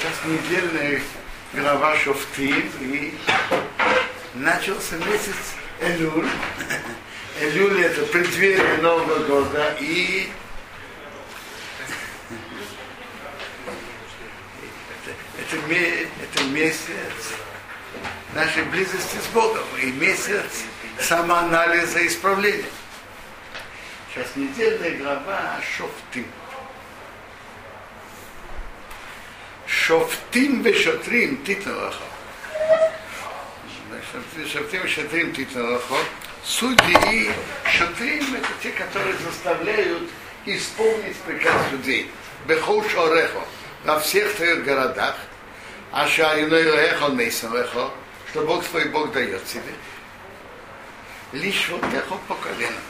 Сейчас недельная глава Шофтим, и начался месяц Элюль. Элюль это преддверие Нового года, и это, это, это месяц нашей близости с Богом, и месяц самоанализа и исправления. Сейчас недельная глава Шофтим. Шофтим вешотрим титналахо. Шофтим вешотрим титналахо. Судьи и шотрим – это те, которые заставляют исполнить приказ людей. Бехуш орехо. Во всех твоих городах. А шариной лехо нейсен лехо. Что Бог твой Бог дает тебе. Лишь вот лехо по коленам.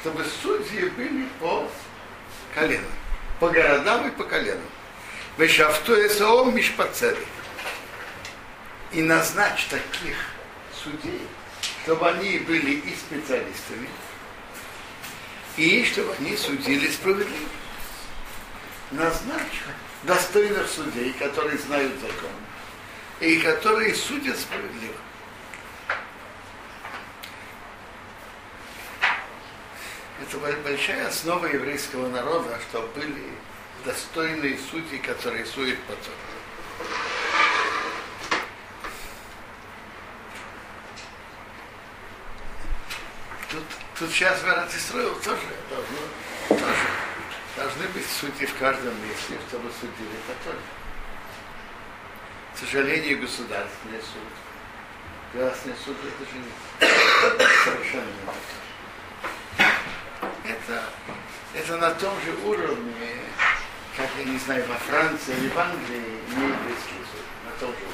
Чтобы судьи были по коленам. По городам и по коленам. Вешафту эсоом мишпацели. И назначь таких судей, чтобы они были и специалистами, и чтобы они судили справедливо. Назначь достойных судей, которые знают закон, и которые судят справедливо. Это большая основа еврейского народа, что были достойные судьи, которые судят по Тут, тут сейчас в Исраил тоже должно, тоже. Должны быть судьи в каждом месте, чтобы судили по К сожалению, государственный суд. Государственный суд это же совершенно не это, это на том же уровне, как я не знаю, во Франции или в Англии не еврейский суд, на том же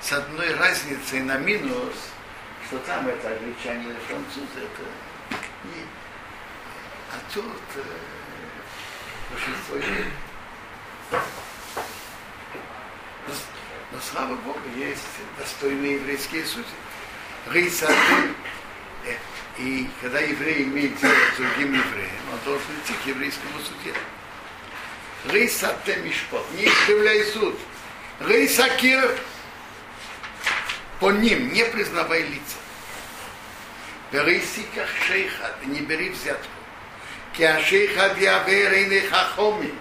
С одной разницей на минус, что там это англичане или французы, это не... А тут э, большинство. Но, слава Богу, есть достойные еврейские судьи. Рейса и когда еврей имеет дело с другим евреем, он должен идти к еврейскому суде. Рейса те мишпот, не искривляй суд. Рейса кир, по ним не признавай лица. Берейсиках шейха, не бери взятку. Ки шейха диаверейны хахоми.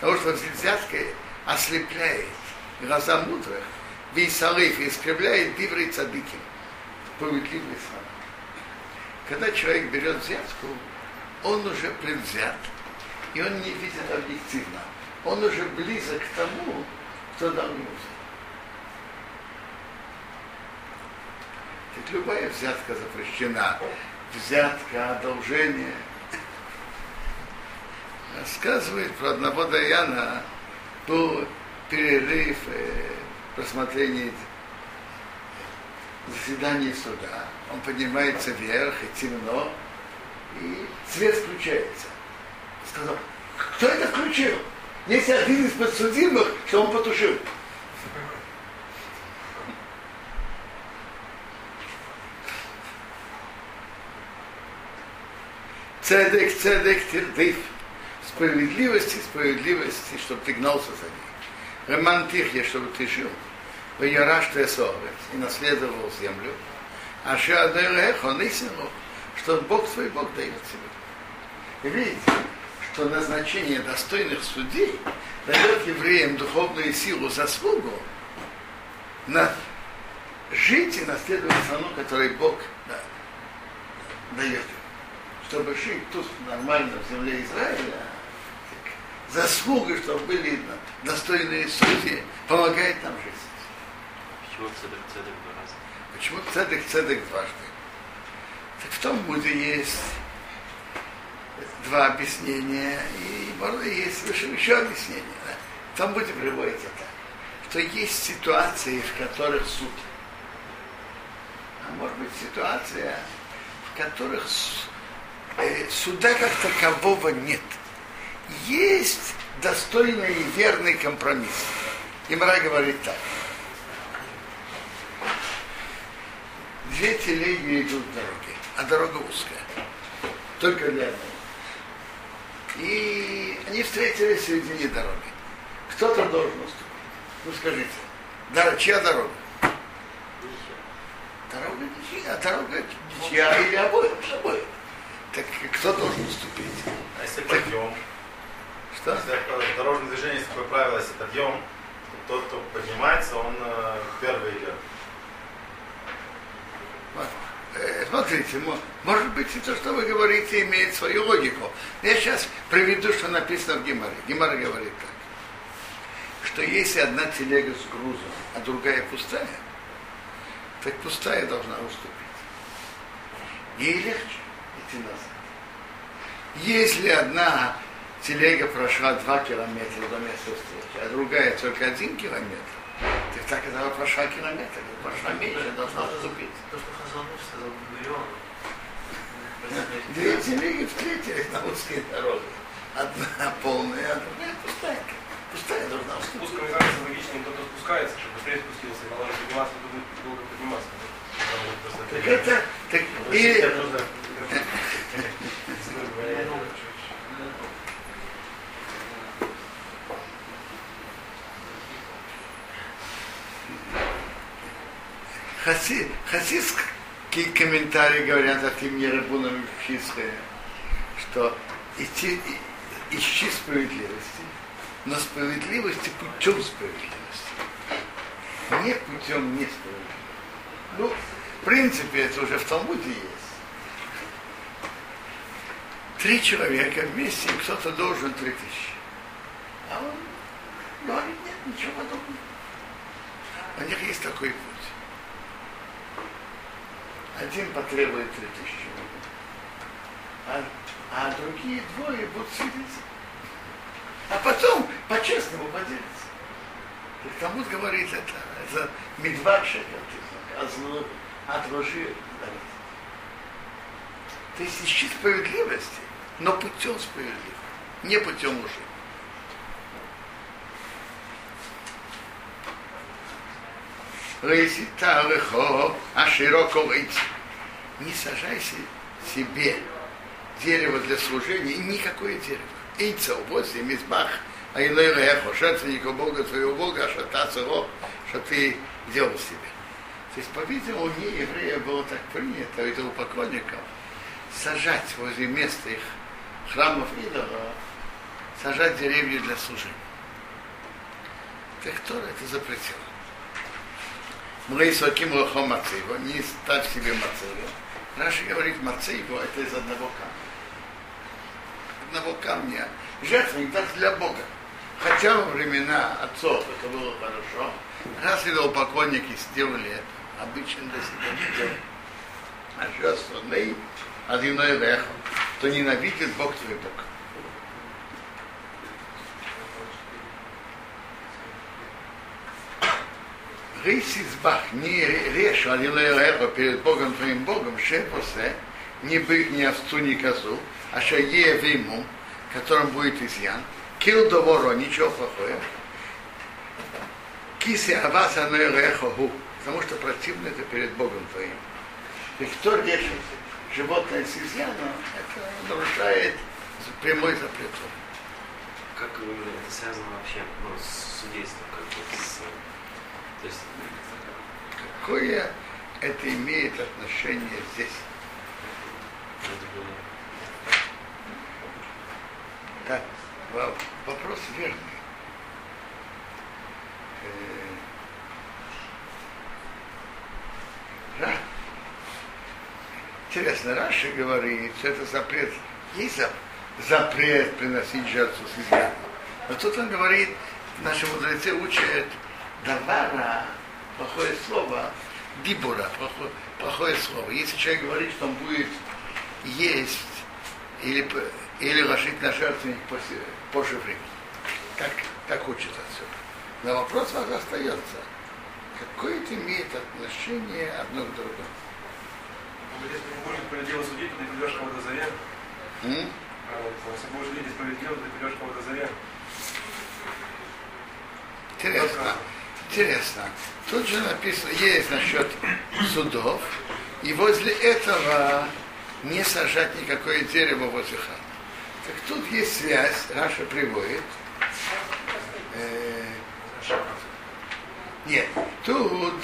Потому что взятка ослепляет глаза мудрых, висалых искривляет диврей цадиким. Справедливый сам. Когда человек берет взятку, он уже предвзят, и он не видит объективно. Он уже близок к тому, кто дал ему взятку. Любая взятка запрещена. Взятка, одолжение. Рассказывает про одного Даяна, был перерыв э, просмотрения заседания суда он поднимается вверх, и темно, и свет включается. Сказал, кто это включил? Если один из подсудимых, что он потушил. Цедек, цедек, тирдыв. Справедливости, справедливости, чтобы ты гнался за ней. Романтихе, чтобы ты жил. Ваяраш ты и наследовал землю. А Шиадереха Нисину, что Бог свой Бог дает тебе. И видите, что назначение достойных судей дает евреям духовную силу, заслугу на жить и наследовать страну, которой Бог да, дает Чтобы жить тут нормально в земле Израиля, заслуга, чтобы были достойные судьи, помогает нам жить. Почему цедек, цедек Почему цедек цедек дважды? Так в том будет есть два объяснения, и может есть еще, еще объяснение. Да? В том будет приводится так, что есть ситуации, в которых суд. А может быть ситуация, в которых э, суда как такового нет. Есть достойный и верный компромисс. Имра говорит так. Две телеги идут дороге, а дорога узкая. Только для одного. И они встретились в середине дороги. кто-то должен уступить. Ну скажите, да, чья дорога? Дорога ничья, а дорога ничья или обоих, обоих. Так кто должен уступить? А если подъем? Что? Если дорожное движение, есть такое правило, если подъем, то тот, кто поднимается, он э, первый идет. Э, Смотрите, мо- может быть, и то, что вы говорите, имеет свою логику. Я сейчас приведу, что написано в Гемаре. Гемара говорит так, что если одна телега с грузом, а другая пустая, так пустая должна уступить. Ей легче идти назад. Если одна телега прошла два километра до места встречи, а другая только один километр, так так она прошла километр, прошла меньше, должна уступить. Сказал. Две телеги встретились на узкой дороге. Одна полная, а другая пустая. Пустая должна уступить. Спуск, мне кажется, логичнее, кто-то спускается, чтобы быстрее спустился, и надо подниматься, долго подниматься. Так это, так, Или... или, нужно хасидские комментарии говорят от имени Рабуна Мифхиска, что идти, ищи справедливости, но справедливости путем справедливости, не путем несправедливости. Ну, в принципе, это уже в Талмуде есть. Три человека вместе, кто-то должен три тысячи. А он говорит, нет, ничего подобного. У них есть такой путь. Один потребует три тысячи рублей, а, а другие двое будут сидеть. А потом по-честному поделиться. Так Талмуд говорит это, это медвак шекер, отложи. То есть ищи справедливости, но путем справедливым, не путем лжи. Лейзита лехо, а широко. Не сажайся себе дерево для служения, никакое дерево. Эйца, возле мизбах, а иной лехо, жертвенника Бога твоего Бога, а шата цело, что ты делал себе. То есть, по-видимому, не еврея было так принято, это у поклонников, сажать возле места их храмов идола, сажать деревья для служения. Так кто это запретил? Млейсваким лохо мацеева, не ставь себе мацеева. Раши говорит мацеева, это из одного камня. Одного камня. Жертвенник даже для Бога. Хотя во времена отцов это было хорошо. Раз идолопоклонники сделали это, обычно до себя не делают. А сейчас остальные, один эхо, то ненавидит Бог твой Бог. Рейсизбах не режь Алилео перед Богом твоим Богом, шепосе, не быть ни овцу, ни козу, а шае виму, которым будет изъян, кил доворо, ничего плохое, киси аваса ху, потому что противно это перед Богом твоим. И кто режет животное с изъяном, это нарушает прямой запрет. Как это связано вообще ну, с судейством, как с... То есть, Какое это имеет отношение здесь? бы, Да, во- вопрос верный. Э, Ра- Интересно, Раши говорит, что это запрет. Есть зап- запрет приносить жертву с изъяном. Но тут он говорит, наши мудрецы учат давара, плохое слово, дибура, плохое, плохое слово. Если человек говорит, что он будет есть или, или ложить на жертвенник после, позже времени. Так, так учат отсюда. Но вопрос вас остается. Какое это имеет отношение одно к другому? Веру. Интересно. Интересно. Тут же написано, есть насчет судов, и возле этого не сажать никакое дерево возле храма. Так тут есть связь, Раша приводит, Э, нет, тут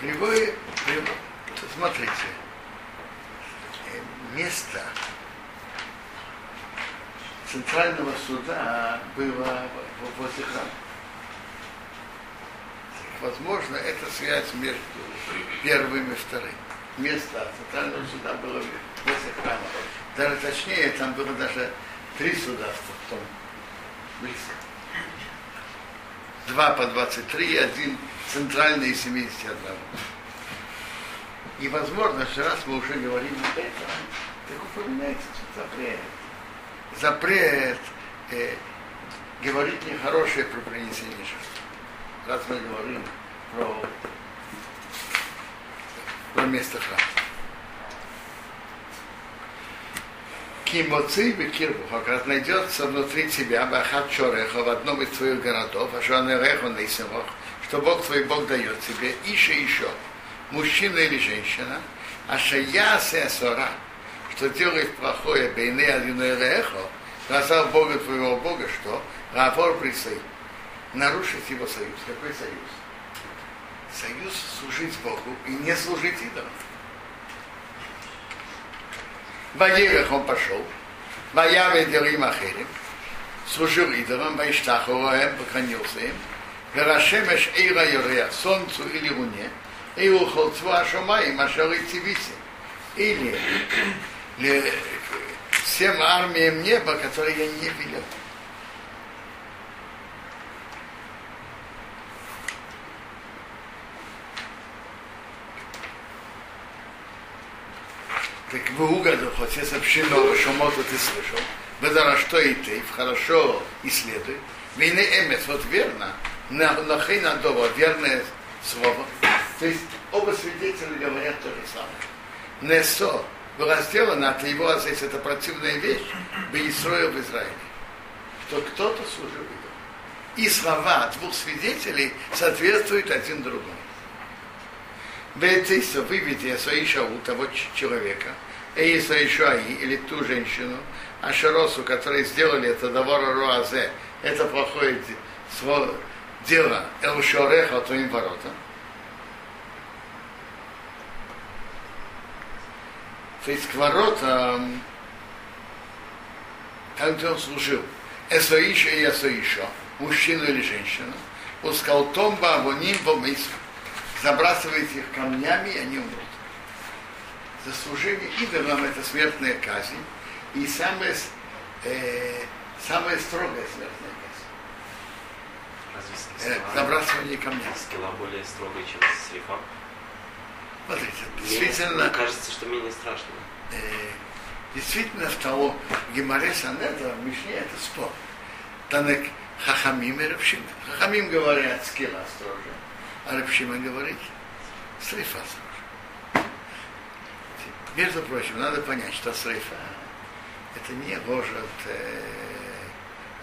приводит, приводит смотрите, э, место центрального суда было возле храма. Возможно, это связь между первым и вторым. Место центрального суда было возле храма. Даже точнее, там было даже три суда в том близко. Два по 23, один центральный из 71. И возможно, что раз мы уже говорим об этом, так упоминается запрет. Запрет э, говорить нехорошее про принесение жертв. Раз мы говорим про, про место храма. Кимоци Бекирбуха, как найдется внутри тебя Бахат Чореха в одном из твоих городов, а что что Бог твой Бог дает тебе, еще еще мужчина или женщина, а шаясе сора, что делает плохое один эхо, глаза Бога твоего Бога, что? Рафор присей. Нарушить его союз. Какой союз? Союз служить Богу и не служить идолам. Ваерах он пошел, Ваяве Делим Ахерим, служил идолам, Вайштахуаем, поклонился им, Верашемеш Эйра Йорея, солнцу или луне, и ухолцву Ашамаим, Ашары Тивиси. Или всем армиям неба, которые я не велел. Так вы хоть я сообщено, что может ты слышал. Бедара, что и ты, хорошо исследуй. Вины эмец, вот верно, на нахейна дома, верное слово. То есть оба свидетеля говорят то же самое. Несо была сделана от его здесь это противная вещь, бы Исроил в Израиле. Что кто-то служил его. И слова двух свидетелей соответствуют один другому. Бетиса выведи Исаиша того человека, и Исаишаи, или ту женщину, Ашаросу, которые сделали это Давара Руазе, это плохое дело. Элшореха твоим воротам. То есть к воротам, там, где он служил, Эсоиша и Эсоиша, мужчина или женщина, пускал томба, авоним, бомиск, забрасывает их камнями, и они умрут. За служение идолам это смертная казнь, и самая, э, самая строгая смертная казнь. Э, забрасывание камнями. Скилла более строгая, чем срифа. Смотрите, действительно... Мне кажется, что менее страшно. Э, действительно, в того Гемаре Санедра в Мишне это спор. Танек Хахамим и Рапшима. Хахамим говорят скилла строже, а Рапшима говорит срифа. Между прочим, надо понять, что срифа это не ложат, э,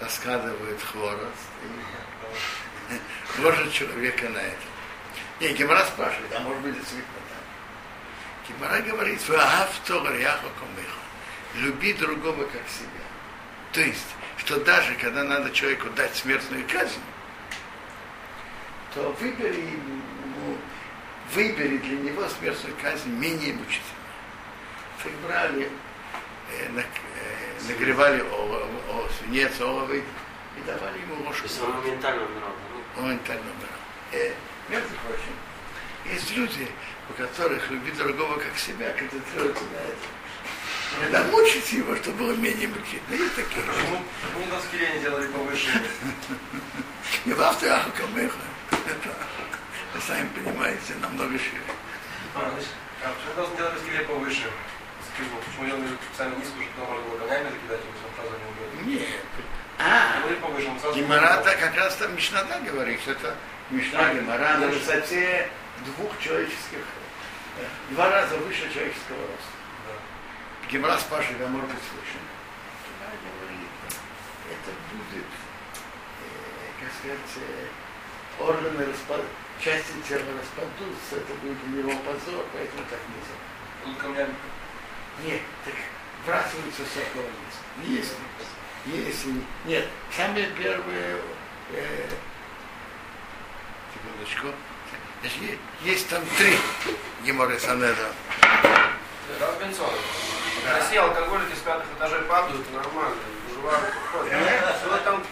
раскладывают хворост и ложат человека на это. Не, Гемора спрашивает, а может быть действительно Кимара говорит, люби другого как себя. То есть, что даже когда надо человеку дать смертную казнь, то выбери ему, выбери для него смертную казнь менее мучительную. Так брали, э, на, э, нагревали о, о, свинец, оловы и давали ему ложку. Он моментально умирал? Моментально умирал. Э, между прочим, есть люди, у которых любить другого как себя, концентрируются на этом. Когда мучить его, чтобы было менее мучительно. Есть такие. Почему, почему на скеле не делали повыше? Не в автоаху камеха. Вы сами понимаете, намного шире. А, а почему должны делать скеле повыше? Почему делали специально низко, чтобы можно было камнями закидать, он сразу не убьет? Нет. А, он Гимарата как раз там Мишната говорит, что это Мишна Гимара на высоте двух человеческих, два раза выше человеческого роста. Да. Гемора спрашивает, а может быть слышен? говорит, это будет, э, как сказать, э, органы распад... части тела распадутся, это будет для него позор, поэтому так нельзя. Будут камнями. Нет, так вбрасываются вниз. Если, если нет, самые первые э, секундочку. Значит, есть там три Геморы Санеда. Раз Бенсон. В России алкоголики с пятых этажей падают, нормально, ходят. Что там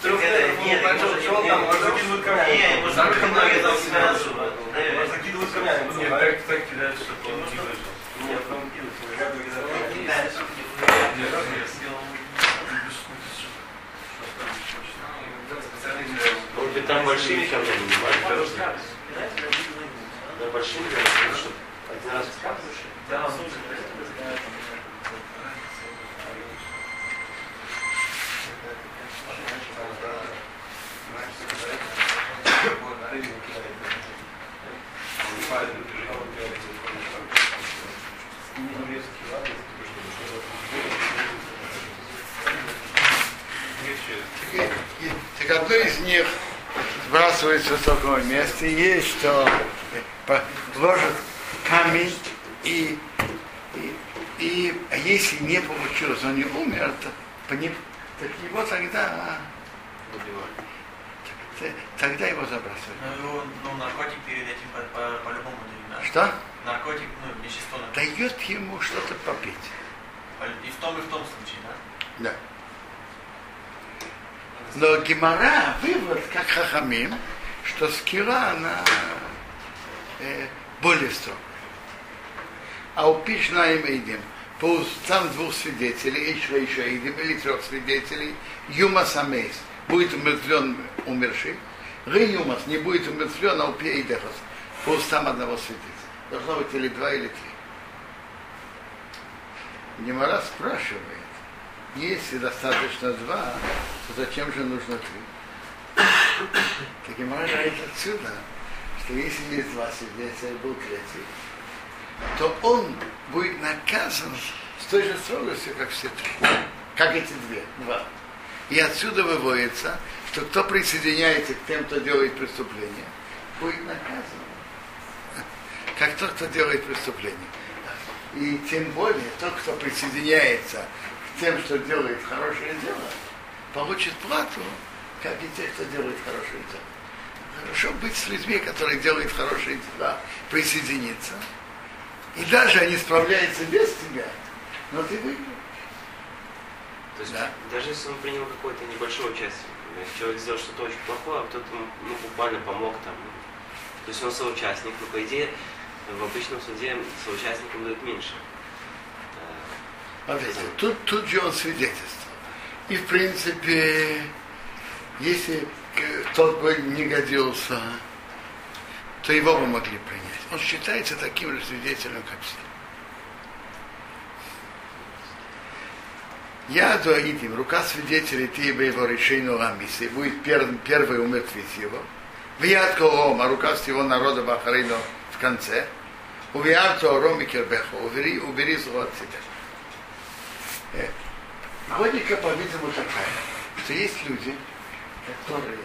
Нет, трехметровый нет, нет, нет, можно закидывают камнями. Не, ему связывают. Вас закидывают камнями. Нет, так, так кидать, чтобы он не вышел. Нет, кидают. Я говорю, Нет, нет. Может быть, там большими камнями, не маленькими. Да, большими камнями, чтобы один раз Так, и- так одно из них сбрасывается с высокого места. И есть, что по- ложат камень и, и, и а если не получилось, он не умер, то по ним, так его тогда, убивают. тогда его забрасывают. Ну, ну, наркотик перед этим по- по- по-любому дают, да? Что? Наркотик, ну, вещество. Дает ему что-то попить. И в том, и в том случае, да? Да. Но Гемора, вывод, как Хахамим, что скира, она э, более строгая. А у Пишна им идем. По устам двух свидетелей, еще еще идем, или трех свидетелей, Юма Самейс, будет умертвлен умерший, Ры Юмас не будет умертвлен, а у Пия и Дехос, по устам одного свидетеля. Должно быть или два, или три. Гемора спрашивает, если достаточно два, то зачем же нужно три? Так Гемора говорит отсюда, что если есть два свидетеля, был третий, то он будет наказан с той же строгостью, как все три. Как эти две, два. И отсюда выводится, что кто присоединяется к тем, кто делает преступление, будет наказан. Как тот, кто делает преступление. И тем более тот, кто присоединяется тем, что делает хорошее дело, получит плату, как и те, кто делает хорошее дело. Хорошо быть с людьми, которые делают хорошие дела, присоединиться. И даже они справляются без тебя, но ты выиграешь. То есть, Да. даже если он принял какое-то небольшое участие, человек сделал что-то очень плохое, а кто-то ну, буквально помог там. То есть он соучастник, но по идее в обычном суде соучастникам дают меньше. Смотрите, тут, тут же он свидетельствовал. И в принципе, если тот бы не годился, то его бы могли принять. Он считается таким же свидетелем, как все. Я дуаидим, рука свидетелей ты бы его решение ламисы, будет пер, первый умертвить его. Виятко Ома, рука всего народа Бахарейна в конце. Увиярто Ороми Кербехо, убери, убери зло от себя. Э, Логика, по-видимому, такая, что есть люди, которые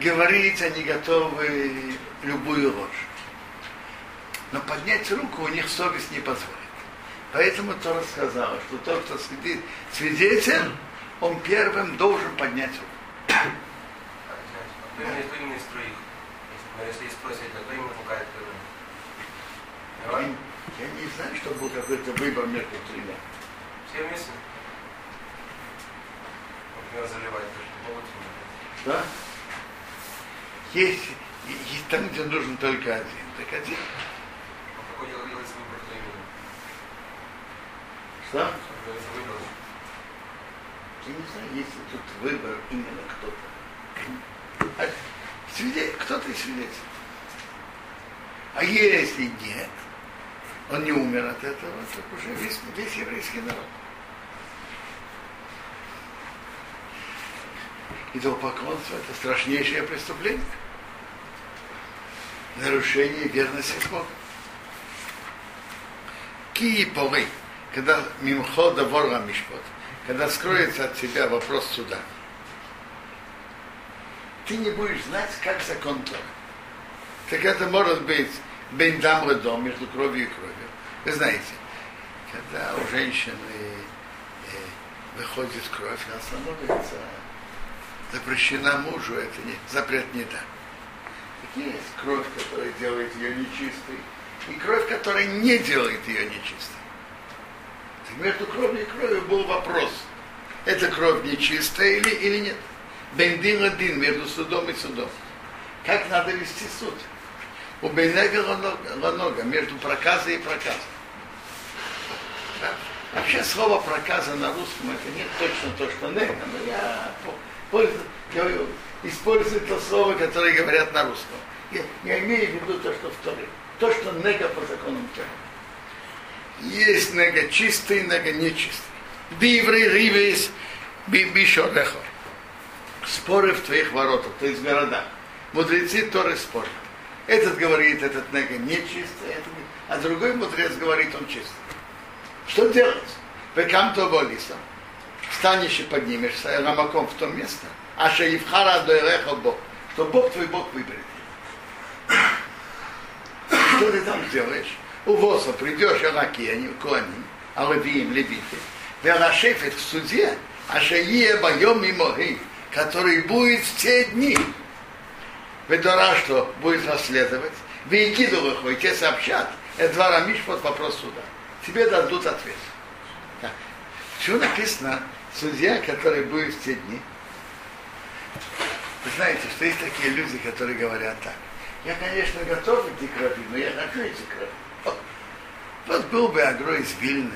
говорить они готовы любую ложь. Но поднять руку у них совесть не позволит. Поэтому Тора сказала, что тот, кто свидетель, свидетель, он первым должен поднять руку. Давай. я не знаю, что был какой-то выбор между тремя. Все вместе? Например, заливать, получится. Да? Есть, есть там, где нужен только один. Так один. А какой дел- делается выбор, кто именно? Что? Я не знаю, если тут выбор именно кто-то. А свидетель, кто-то из свидетелей. А если нет, он не умер от этого, так уже весь, весь еврейский народ. Идолопоклонство – это страшнейшее преступление. Нарушение верности с Богом. Кии полы, когда мимхо да ворга мишпот, когда скроется от тебя вопрос суда. ты не будешь знать, как закон Тора. Так это может быть бен дам дом между кровью и кровью. Вы знаете, когда у женщины э, выходит кровь, она становится запрещена мужу, это не, запрет не да. Есть кровь, которая делает ее нечистой, и кровь, которая не делает ее нечистой. Между кровью и кровью был вопрос, эта кровь нечистая или, или нет. Бендин один между судом и судом. Как надо вести суд? У Бейнега Ланога, между проказой и проказом. Да. Вообще слово проказа на русском это не точно то, что нега, но я, использую то слово, которое говорят на русском. Я, я имею в виду то, что в Торе. То, что нега по законам Торы. Есть нега чистый, нега нечистый. Биврей ривейс бишорехо. Споры в твоих воротах, то есть городах. Мудрецы Торы спорят. Этот говорит, этот нега нечистый, этот... а другой мудрец говорит, он чистый. Что делать? Векам то болиса. Встанешь и поднимешься, рамаком в то место. А шаивхара доэреха Бог. Что Бог твой Бог выберет. Что ты там сделаешь? У Воса придешь Алакианим, Куаним, Алавиим, Левите, Верашефет в суде, а Шаие Байом и Моги, который будет в те дни. Ведора, что будет расследовать, Вейкиду выходит, тебе сообщат, это два рамишпот вопрос суда. Тебе дадут ответ. Так. Что написано? Судья, который будет в те дни. Вы знаете, что есть такие люди, которые говорят так. Я, конечно, готов идти к Раби, но я хочу идти к Раби. Вот, был бы Агро из Вильны,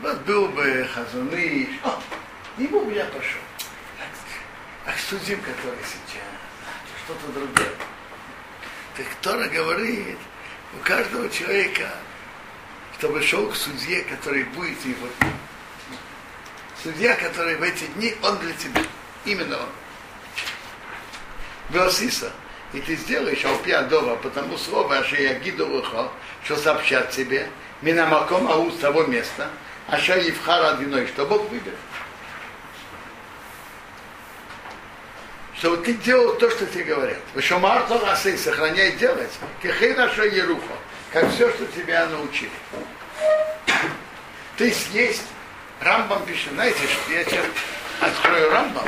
вот был бы Хазуныш, о, ему бы я пошел. А к судьям, которые сейчас, что-то другое. Так Тора говорит, у каждого человека, чтобы шел к судье, который будет его. Судья, который в эти дни, он для тебя. Именно он. Велсиса. И ты сделаешь алпия дова, потому слово, гиду что сообщат тебе, минамаком ау с того места, а ша евхара виной, что Бог выберет. Чтобы ты делал то, что тебе говорят. Что Марто Расы сохраняй делать, кехейна шо еруха, как все, что тебя научили. То есть есть, Рамбам пишет, знаете, что я сейчас открою Рамбам,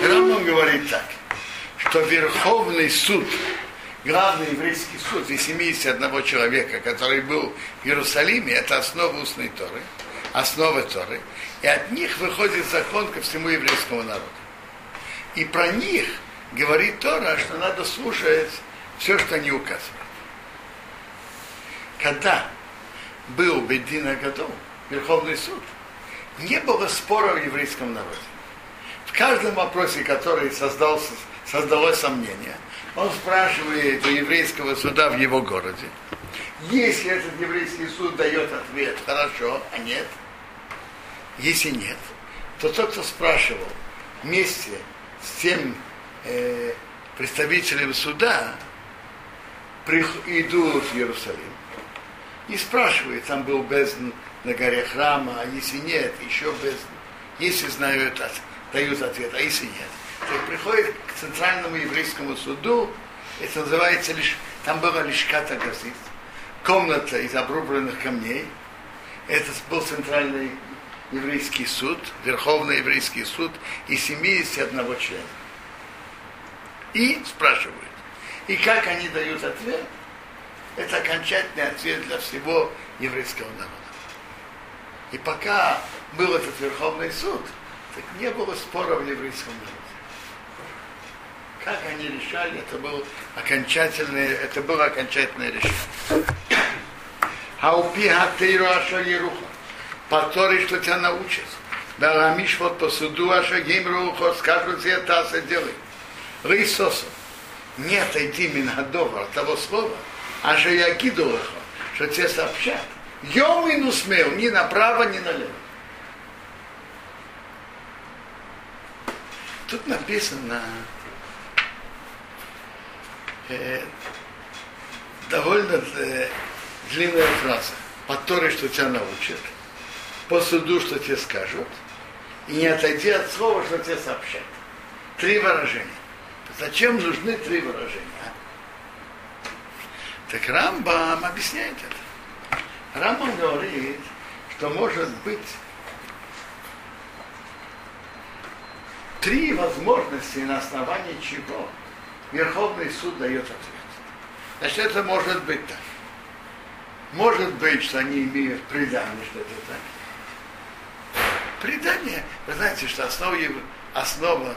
Рамбам говорит так, что Верховный суд, главный еврейский суд из 71 человека, который был в Иерусалиме, это основа устной Торы, основа Торы, и от них выходит закон ко всему еврейскому народу. И про них говорит Тора, что надо слушать все, что они указывают. Когда был Бедина Гадол, Верховный суд, не было спора в еврейском народе. В каждом вопросе, который создался, создалось сомнение, он спрашивает у еврейского суда в его городе. Если этот еврейский суд дает ответ, хорошо, а нет, если нет, то тот, кто спрашивал вместе с тем э, представителем суда, идут в Иерусалим и спрашивают, там был бездн на горе храма, а если нет, еще бездн. Если знают, дают ответ, а если нет, то приходит центральному еврейскому суду, это называется лишь, там была лишь газит, комната из обрубленных камней, это был центральный еврейский суд, Верховный еврейский суд из 71 члена. И спрашивают, и как они дают ответ? Это окончательный ответ для всего еврейского народа. И пока был этот Верховный суд, так не было спора в еврейском народе. Как они решали, это было окончательное, это было окончательное решение. Хаупи хатейру аша еруха. По Торе, что тебя научат. Барамиш вот по суду аша геймрухо, скажут тебе, таса делай. Рейсосо. Не отойди минадова от того слова, а же я гиду что тебе сообщат. Йом и нусмел, ни направо, ни налево. Тут написано э, довольно э, длинная фраза. По Торе, что тебя научат, по суду, что тебе скажут, и не отойди от слова, что тебе сообщат. Три выражения. Зачем нужны три выражения? а? Так Рамбам объясняет это. Рамбам говорит, что может быть три возможности, на основании чего Верховный суд дает ответ. Значит, это может быть так. Может быть, что они имеют предание, что это так. Предание, вы знаете, что основа, основа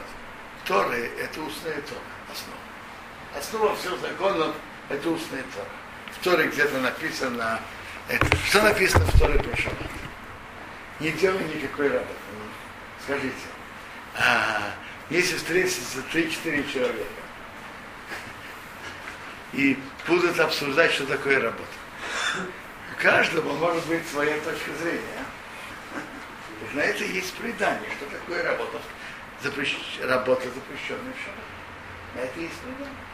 Торы – это устная Тора. Основа. Основа всех законов – это устная Тора. В Торе где-то написано, это, что написано в Торе про шаббат? Не делай никакой работы. Ну, Скажите, а, если встретятся 3-4 человека и будут обсуждать, что такое работа, у каждого может быть своя точка зрения. а? На это есть предание, что такое работа, запрещ- работа запрещенная в шаббат. На это есть предание.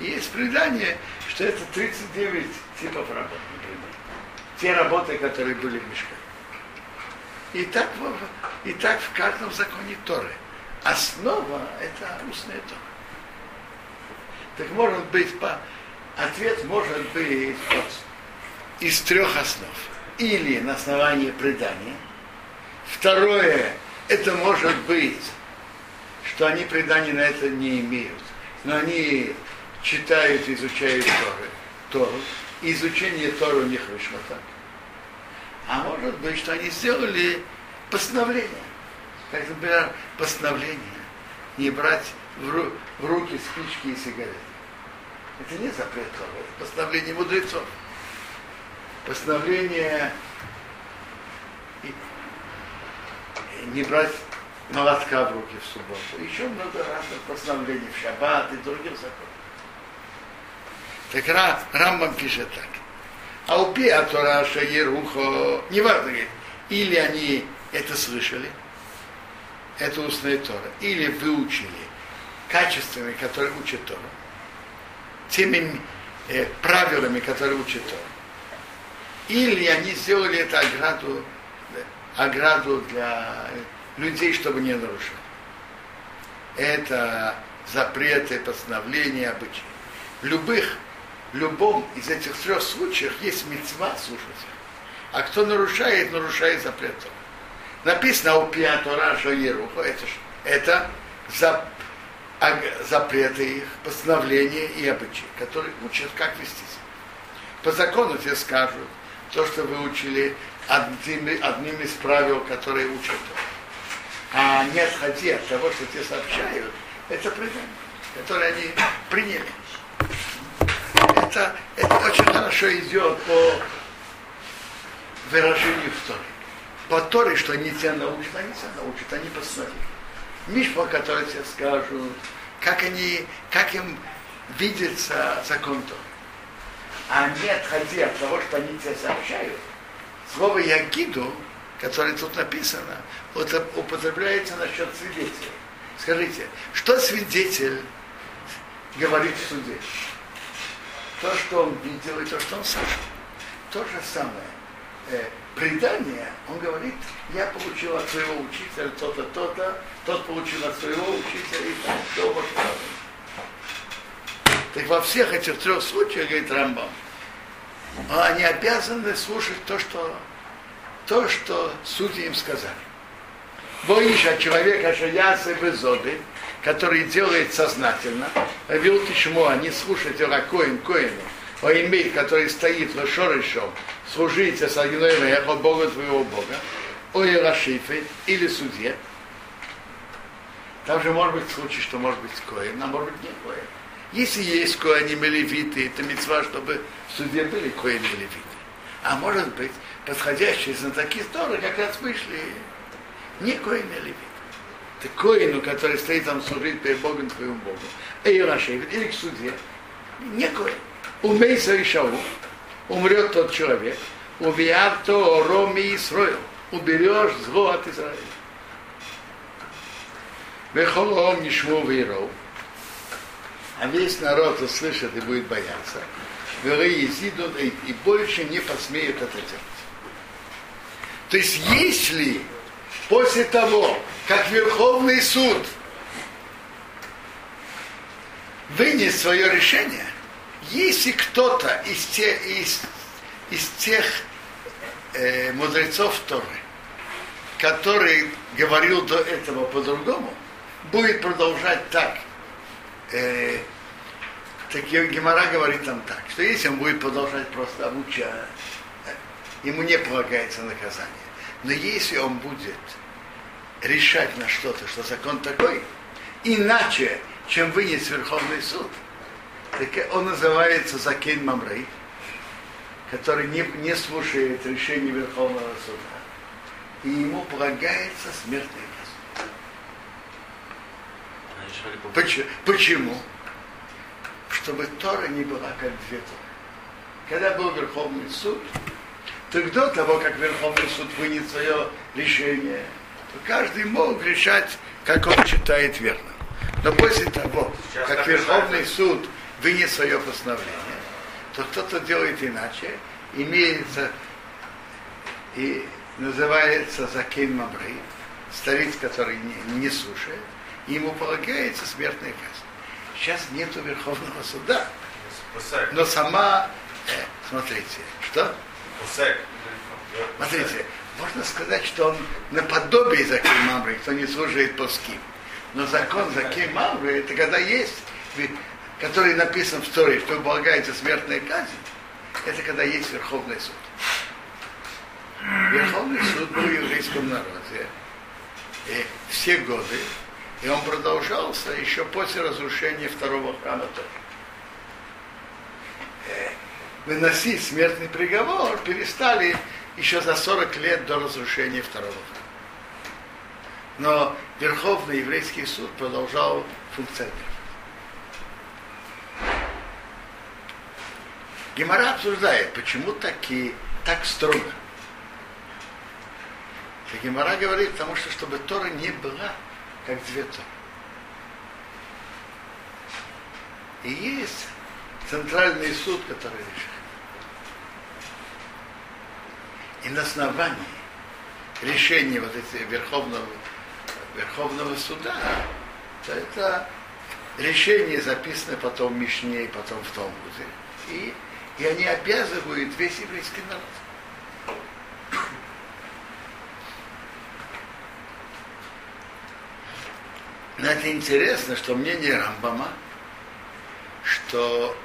Есть предание, что это 39 типов работ, например. Те работы, которые были в мешках. И так, и так в каждом законе Торы. Основа – это устная Тора. Так может быть, по, ответ может быть вот из трех основ. Или на основании предания. Второе, это может быть, что они предания на это не имеют. Но они читают, изучают Торы, Тору. И изучение Торы у них вышло так. А может быть, что они сделали постановление. Как, например, постановление не брать в, ру- в руки спички и сигареты. Это не запрет Торы, это постановление мудрецов. Постановление не брать молотка в руки в субботу. Еще много разных постановлений в шаббат и других законов. Так Ра- Рамбам пишет так. А у Пиатора Шаерухо, неважно, или они это слышали, это устная Тора, или выучили качествами, которые учат Тору, теми э, правилами, которые учат Тору. Или они сделали это ограду, э, ограду для людей, чтобы не нарушать. Это запреты, постановления, обычаи. В любых, в любом из этих трех случаев есть мецва слушать. А кто нарушает, нарушает запрет. Написано у Пиатора Шаеруху, это, это за, запреты их, постановления и обычаи, которые учат, как вести себя. По закону тебе скажут, то, что вы учили одним, одним из правил, которые учат. А не отходи от того, что тебе сообщают, это предание, которое они приняли. Это, это очень хорошо идет по выражению в Торе. По Торе, что они тебя научат, они тебя научат, они посмотрят. Мишпа, который тебе скажут, как они, как им видится закон Торы. А не отходи от того, что они тебе сообщают. Слово Ягиду, которое тут написано, употребляется насчет свидетелей. Скажите, что свидетель говорит в суде? То, что он видел и то, что он слышал. То же самое. Э, предание, он говорит, я получил от своего учителя то-то, то-то, тот получил от своего учителя и так, может Так во всех этих трех случаях, говорит Рамбам, они обязаны слушать то, что, то, что судьи им сказали. Боишь от человека, я зоды, который делает сознательно, вил тишму, а не слушать о коин коину, о имей, который стоит в шорышом, служите с эхо Бога твоего Бога, о Ирашифе или судье. Там же может быть случай, что может быть коин, а может быть не коин. Если есть коини левиты, это мецва, чтобы в суде были коини левиты. А может быть, подходящие знатоки Торы как раз вышли не коины левиты. Это коину, который стоит там служить перед Богом твоим Богом. Эй, Рашевит, или к суде. Не коин. Умейся и шау. Умрет тот человек. Увиато роми Исроил. Уберешь зло от Израиля. Вехолом нишму виров. А весь народ услышит и будет бояться. Езидут и больше не посмеют это делать. То есть если после того, как Верховный суд вынес свое решение, если кто-то из, те, из, из тех э, мудрецов Торы, который говорил до этого по-другому, будет продолжать так, э, так Гемора говорит там так, что если он будет продолжать просто обучать, э, ему не полагается наказание. Но если он будет решать на что-то, что закон такой, иначе, чем вынес Верховный суд, так он называется Закин Мамрей, который не, не слушает решения Верховного суда. И ему полагается смертная казнь. А решали по- Почему? Почему? Чтобы Тора не была как две Торы. Когда был Верховный суд, то до того, как Верховный суд вынес свое решение, то каждый мог решать, как он считает верным. Но после того, Сейчас как Верховный суд вынес свое постановление, то кто-то делает иначе, имеется и называется Закин Мамрей, старец, который не, не слушает, и ему полагается смертная казнь. Сейчас нету Верховного суда, но сама, э, смотрите, что? Смотрите, можно сказать, что он наподобие Закин Мамры, кто не служит плоским. Но закон Закин Мамры, это когда есть, который написан в Торе, что полагается смертная казнь, это когда есть Верховный суд. Верховный суд был в еврейском народе и все годы, и он продолжался еще после разрушения второго храма тоже. Э, Выносить смертный приговор перестали еще за 40 лет до разрушения второго храма. Но Верховный еврейский суд продолжал функционировать. Гемора обсуждает, почему таки, так строго. И Гемора говорит, потому что чтобы Тора не была как две Торы. И есть центральный суд, который решает. И на основании решения вот этого Верховного, Верховного суда, то это решение записано потом в Мишне потом в Талмуде. И, и они обязывают весь еврейский народ. Это интересно, что мнение Рамбама, что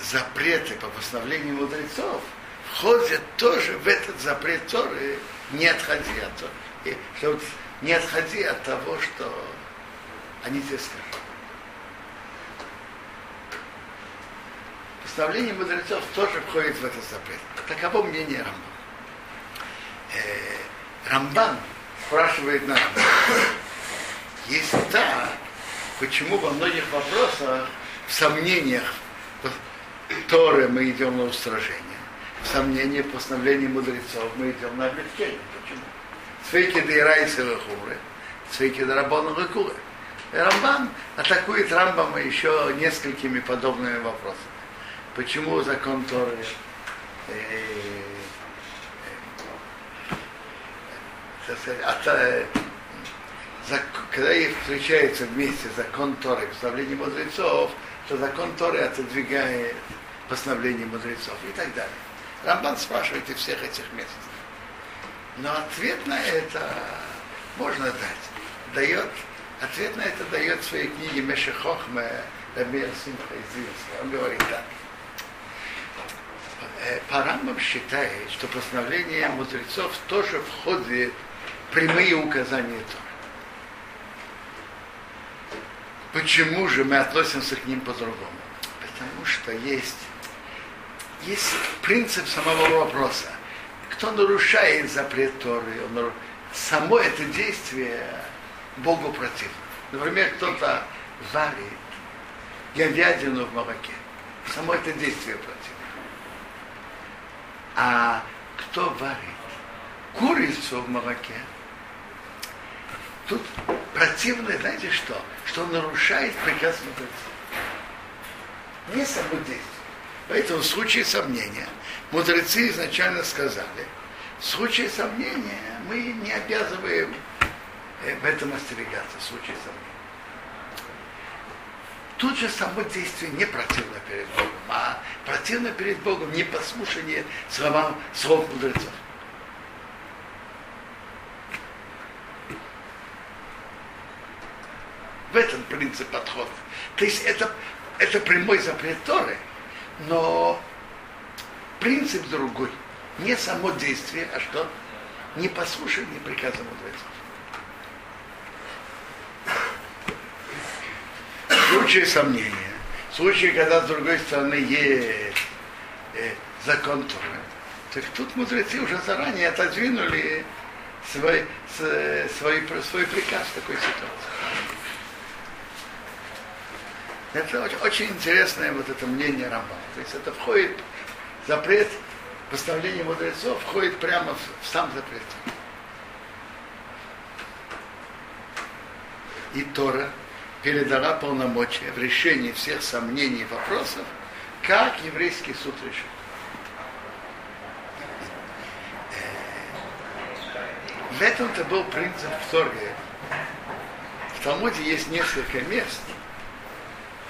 запреты по постановлению мудрецов входят тоже в этот запрет Торы, не отходи от Торы. И не отходи от того, что они тебе скажут. Постановление мудрецов тоже входит в этот запрет. Таково мнение Рамбана. Э, Рамбан спрашивает на если так, почему во многих вопросах, в сомнениях Торы мы идем на устражение, в сомнениях постановлений мудрецов мы идем на облегчение. Почему? Цвейки да ирайсы хуры, цвейки да рабону куры. Рамбан атакует Рамбама еще несколькими подобными вопросами. Почему закон Торы э, так сказать, от, э, зак- когда их встречается вместе закон Торы постановление мудрецов, то закон Торы отодвигает постановление мудрецов и так далее. Рамбан спрашивает из всех этих мест. Но ответ на это можно дать. Дает, ответ на это дает в своей книге Мешехохме Рабир Симха из. Он говорит так. Э, Парамбам считает, что постановление мудрецов тоже входит прямые указания Торы. Почему же мы относимся к ним по-другому? Потому что есть, есть принцип самого вопроса. Кто нарушает запрет Торы, он нару- само это действие Богу противно. Например, кто-то варит говядину в молоке. Само это действие противно. А кто варит курицу в молоке, тут противно, знаете что? Что нарушает приказ мудреца. Не само действие. Поэтому в случае сомнения мудрецы изначально сказали, в случае сомнения мы не обязываем э, в этом остерегаться, в случае сомнения. Тут же само не противно перед Богом, а противно перед Богом непослушание словам слов мудрецов. В этом принцип подхода. То есть это, это прямой запрет Торы, но принцип другой. Не само действие, а что? Непослушание приказа мудрецов. В сомнения, в случае, когда с другой стороны есть э, закон Торы, так тут мудрецы уже заранее отодвинули свой, свой, свой приказ в такой ситуации. Это очень, очень интересное вот это мнение Рамбама. То есть это входит, запрет постановления мудрецов входит прямо в, в сам запрет. И Тора передала полномочия в решении всех сомнений и вопросов, как еврейский суд решил. В этом-то был принцип в Торге. В Талмуде есть несколько мест,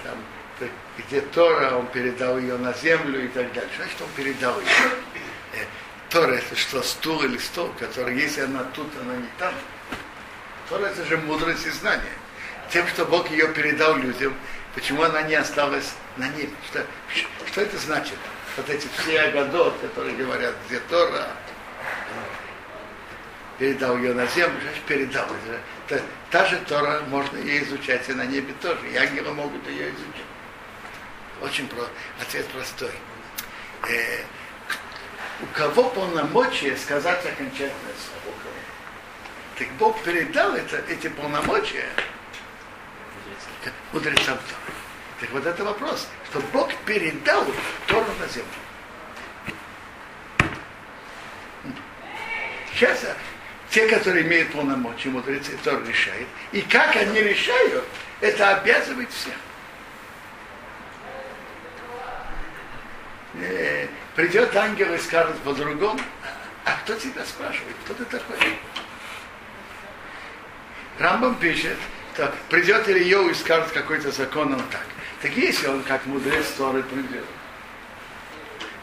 там, где Тора, он передал ее на землю и так далее. Значит он передал ее? Э, Тора это что, стул или стол, который, если она тут, она не там. Тора это же мудрость и знание. Тем, что Бог ее передал людям, почему она не осталась на небе? Что, что это значит? Вот эти все агадот, которые говорят, где Тора, передал ее на землю, значит, передал. Это, та же Тора можно ее изучать и на небе тоже. И ангелы могут ее изучать. Очень про, ответ простой. Э, у кого полномочия сказать окончательное слово? Так Бог передал это, эти полномочия мудрецам Торы. Так вот это вопрос, что Бог передал Тору на землю. Сейчас те, которые имеют полномочия, мудрецы Тор решает. И как они решают, это обязывает всех. Э, придет ангел и скажет по-другому, а кто тебя спрашивает, кто ты такой? Рамбам пишет, так, придет Ильев и скажет какой-то закон, он так. Так если он как мудрец Торы придет,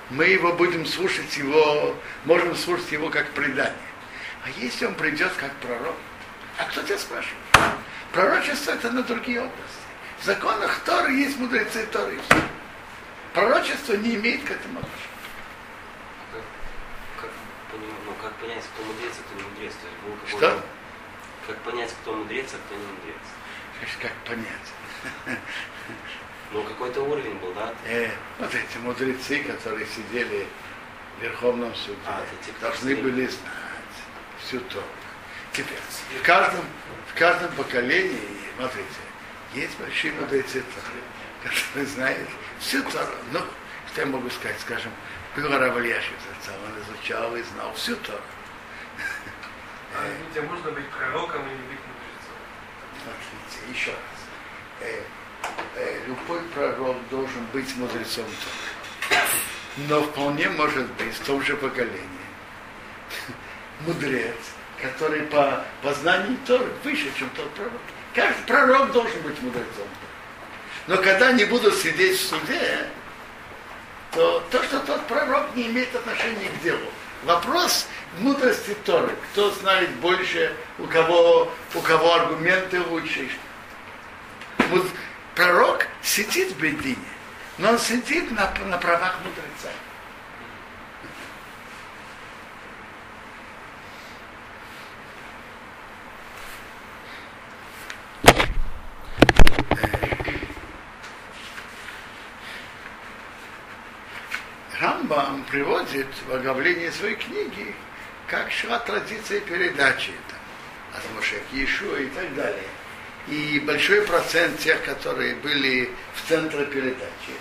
мы его будем слушать его, можем слушать его как предание. А если он придет как пророк, а кто тебя спрашивает? Пророчество это на другие области. В законах Торы есть мудрецы Торы. Пророчество не имеет к этому отношения. Как, ну, как понять, кто мудрец, а кто не мудрец? То есть был Что? Как понять, кто мудрец, а кто не мудрец? Как понять? Ну, какой-то уровень был, да? Э, вот эти мудрецы, которые сидели в Верховном суде, А, должны были знать всю Тору. Теперь, в каждом, в каждом поколении, смотрите, есть большие мудрецы Торы, которые знают всю Тору. Ну, что я могу сказать, скажем, был Равальяшев, он изучал и знал всю Тору. А людям можно быть пророком или быть мудрецом? Смотрите, еще раз. Э, э, любой пророк должен быть мудрецом Торы. Но вполне может быть в том же поколении мудрец, который по познанию Торы выше, чем тот пророк. Каждый пророк должен быть мудрецом. Но когда они будут сидеть в суде, то то, что тот пророк не имеет отношения к делу. Вопрос мудрости Торы. Кто знает больше, у кого, у кого аргументы лучше. Пророк сидит в Бедине, но он сидит на, на правах мудреца. Рамбам приводит в оглавлении своей книги, как шла традиция передачи там, от Моше к Иешуа и так далее. И большой процент тех, которые были в центре передачи,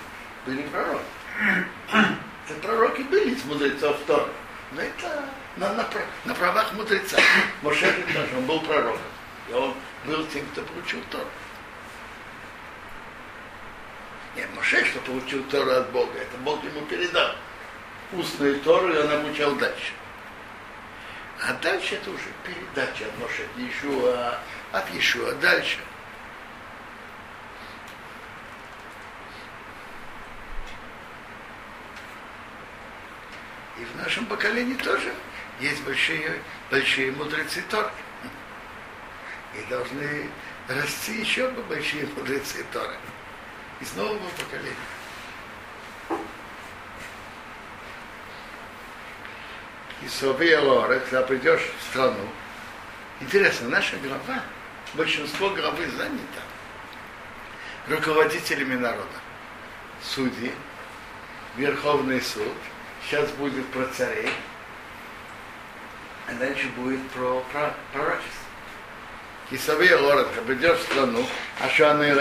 были пророки. Это пророки были из мудрецов Торы. Но это на, на, на правах мудреца. Моше он был пророком. И он был тем, кто получил Тору. Нет, Моше, что получил Тору от Бога, это Бог ему передал. Устную Тору, и он обучал дальше. А дальше это уже передача от Моше от Иешуа, от Иешуа дальше. И в нашем поколении тоже есть большие, большие мудрецы Торы. И должны расти еще большие мудрецы Торы из нового поколения. И Совия Лора, когда придешь в страну, интересно, наша глава, большинство главы занято руководителями народа, судьи, Верховный суд, сейчас будет про царей, а дальше будет про, про пророчество. Кисовей город, придешь в страну, а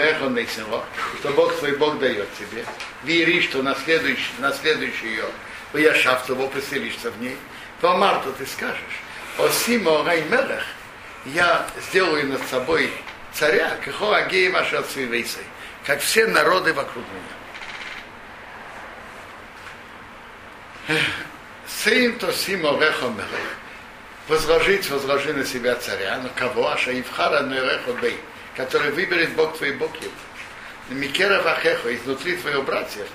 эхо несело, что Бог твой Бог дает тебе. Вери, что на следующий, на следующий ее Яшав, того поселишься в ней. То Марта ты скажешь, о Симо Раймелех, я сделаю над собой царя, кахо агеем ашацивейсой, как все народы вокруг меня. Сейм то Симо Рехомелех, возложить, возложи на себя царя, но кого? Аша Ивхара Нерехобей, который выберет Бог твой Бог его. Микера Вахехо, изнутри твоего братьев,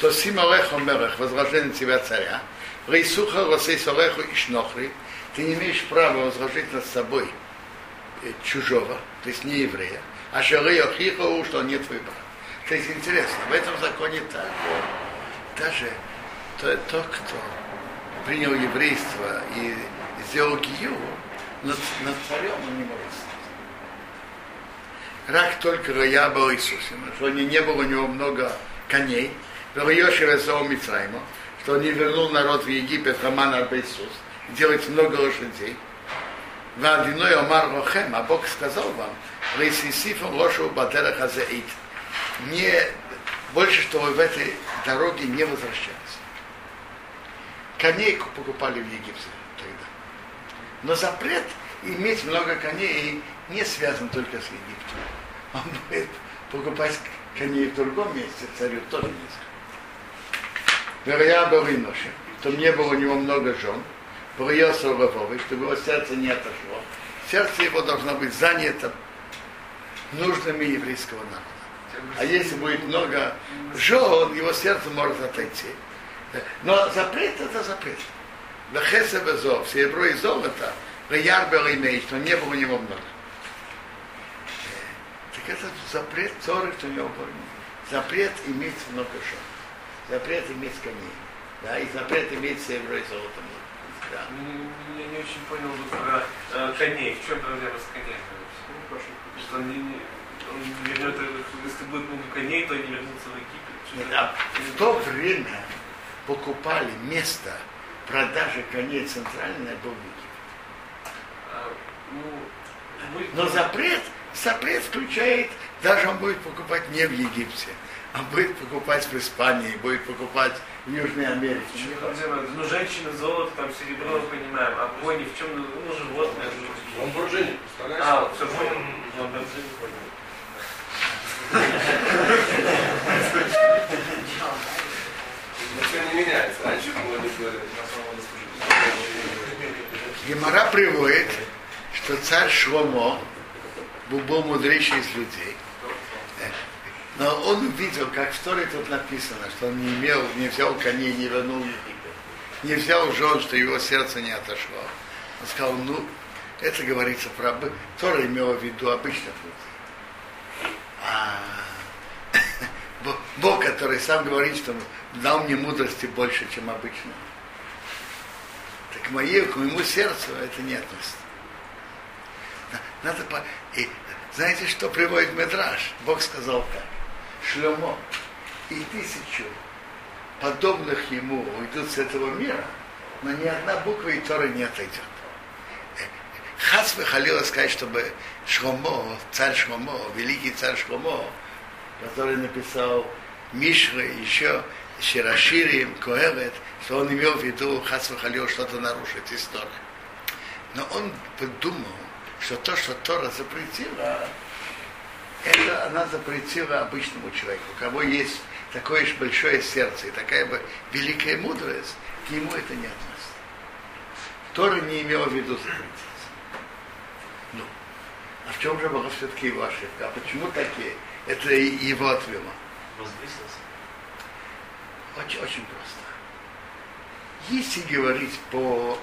то Сималехо Мерех, возложи на тебя царя, Рейсуха Росей Солеху Ишнохри, ты не имеешь права возложить над собой чужого, то есть не еврея, а Шарей Охихову, что он не твой брат. То есть интересно, в этом законе так. Даже тот, кто принял еврейство и сделал гию, над, над царем он не стать. Рак только Рая был Иисусом, что не, не было у него много коней, Велиоши Резоу Мицрайма, что он не вернул народ в Египет, Роман Иисус, делать много лошадей. Вадиной Омар Рохем, а Бог сказал вам, Рейсисифом Лошу Бадера Хазеит. Не больше, что вы в этой дороге не возвращались. Коней покупали в Египте. Но запрет иметь много коней не связан только с Египтом. Он будет покупать коней в другом месте, царю тоже нельзя. Вероя был Иноша, то не было у него много жен, Бурья Сорвовой, чтобы его сердце не отошло. Сердце его должно быть занято нужными еврейского народа. А если будет много жен, его сердце может отойти. Но запрет это запрет. Лехеса безо, серебро и золото, Раяр имеет, что не было у него много. Так это запрет Торы, что у него было. Запрет иметь много жен. Запрет иметь коней. Да, и запрет иметь серебро и золото. Да. Я не очень понял про э, коней. В чем проблема с конями? Что они не, он вернет, если будет много коней, то они вернутся в Египет. Да, в то время покупали место продажи коней центральное был Египет. А, ну, будет- Но запрет, запрет включает, даже он будет покупать не в Египте, а будет покупать в Испании, будет покупать в Южной Америке. Ну, женщины, золото, там, серебро, мы понимаем. А кони в чем? Ну, животные. Ламборджини, представляешь? А, все понял. Ничего не меняется. Раньше говорили. Гемора приводит, что царь Шломо был, мудрейший из людей. Но он увидел, как в Торе тут написано, что он не имел, не взял коней, не вернул. Не взял жен, что его сердце не отошло. Он сказал, ну, это говорится про... Тора имела в виду обычных людей. А Бог- который сам говорит, что дал мне мудрости больше, чем обычно. Так мое, к моему сердцу это не относится. Надо по... И знаете, что приводит Медраж? Бог сказал так. Шлемо и тысячу подобных ему уйдут с этого мира, но ни одна буква и Торы не отойдет. Э, Хас выхалило сказать, чтобы Шломо, царь Шломо, великий царь Шломо, который написал Мишры, еще Шираширим, Коэлет, что он имел в виду Хасвахалил что-то нарушить историю. Но он подумал, что то, что Тора запретила, это она запретила обычному человеку, у кого есть такое же большое сердце и такая бы великая мудрость, к нему это не относится. Тора не имела в виду запретить. Ну, а в чем же была все-таки его ошибка? А почему такие? Это его отвело. Возвысился. Очень, очень просто. Если говорить по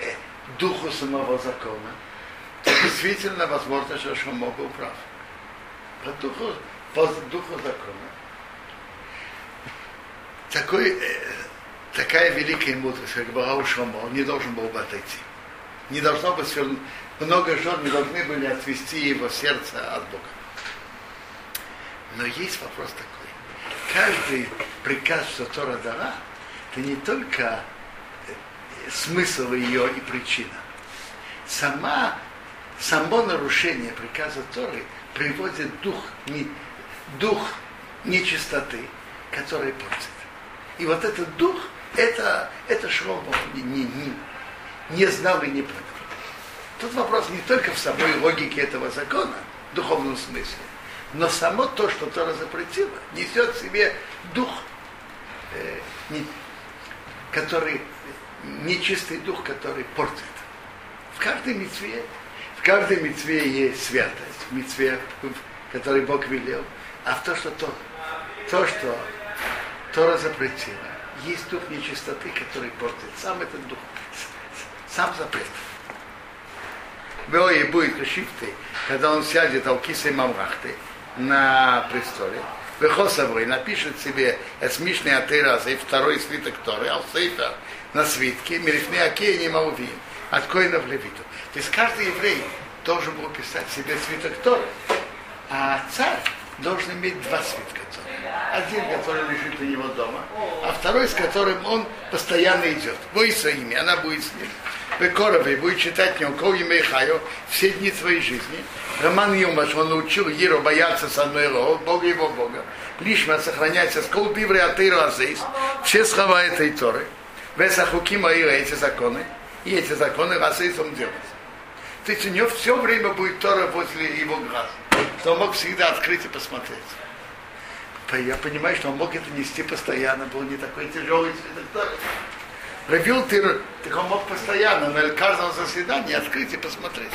э, духу самого закона, то действительно возможно, что Шомо был прав. По духу, по духу закона. Такой, э, такая великая мудрость, как была у Шомо, не должен был бы отойти. Не должно быть. Много жен не должны были отвести его сердце от Бога. Но есть вопрос такой. Каждый приказ, что Тора дала, это не только э, смысл ее и причина. Сама, само нарушение приказа Торы приводит дух, не, дух нечистоты, который портит. И вот этот дух, это, это Шломо не, не, не, не знал и не понял. Тут вопрос не только в самой логике этого закона, в духовном смысле, но само то, что Тора запретила, несет в себе дух, э, не, который, нечистый дух, который портит. В каждой мецве, в каждой мецве есть святость, в мецве, который Бог велел, а в то, что то, то, что Тора запретила, есть дух нечистоты, который портит. Сам этот дух, сам запрет. Беои будет решифты, когда он сядет Алкисой Мамрахты на престоле, Вехосавры напишет себе Эсмишный Атыраз и второй свиток Торы, Алсейфа на свитке, Мирифны Акея не Маувим, от Коина в Левиту. То есть каждый еврей должен был писать себе свиток Торы, а царь должен иметь два свитка Торы. Один, который лежит у него дома, а второй, с которым он постоянно идет. Бойся ими, она будет с ним. Векоровый будет читать него Кол Емейхайо все дни своей жизни. Роман Юмаш, он научил Еру бояться с одной Бога его Бога. Лишма сохраняется с Кол Биври Атыру Азейс, все слова этой Торы. Весахукима Ира эти законы, и эти законы Азейсом делать. То есть у него все время будет Тора возле его глаз. Что он мог всегда открыть и посмотреть. Я понимаю, что он мог это нести постоянно, был не такой тяжелый Торы. Ревил ты, так он мог постоянно на каждом заседании открыть и посмотреть.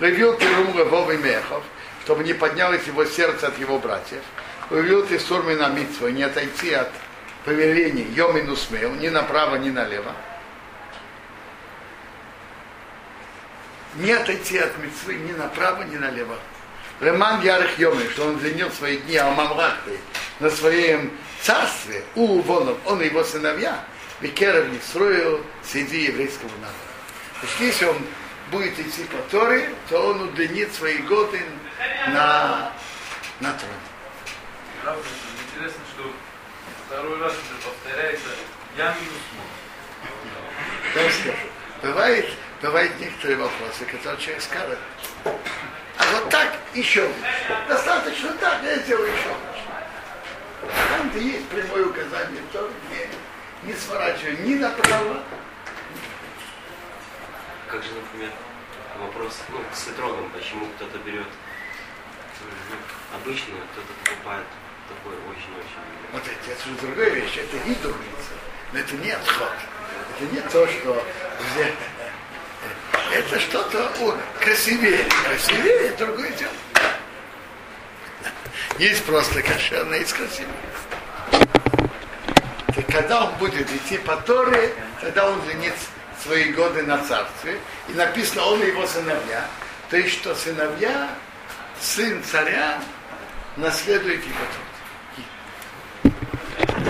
Ревил ты рум Левов и Мехов, чтобы не поднялось его сердце от его братьев. Ревил ты сурми на митцву, не отойти от повелений Йом и Нусмейл, ни направо, ни налево. Не отойти от митцвы ни направо, ни налево. Реман Ярых Йомы, что он длинил свои дни Алмамрахты на своем царстве, у Вонов, он и его сыновья, Бекеров не строил среди еврейского народа. То есть если он будет идти по Торе, то он удлинит свои годы на, на трон. Интересно, что второй раз уже повторяется «Я минус мой». Я скажу. Бывает, бывают некоторые вопросы, которые человек скажет, а вот так еще лучше. Достаточно так, я сделаю еще лучше. Там-то есть прямое указание, то не, не сворачиваю ни направо. Как же, например, вопрос ну, с итрогом, почему кто-то берет ну, обычную, кто-то покупает такой очень-очень. Вот это, это же другая вещь, это гидруница. Но это не отход. Это не то, что взять. Это что-то красивее. Красивее другое дело. Есть просто кошерное, есть красивее. И когда он будет идти по Торе, тогда он длинит свои годы на царстве. И написано, он его сыновья. То есть, что сыновья, сын царя, наследует его Тору.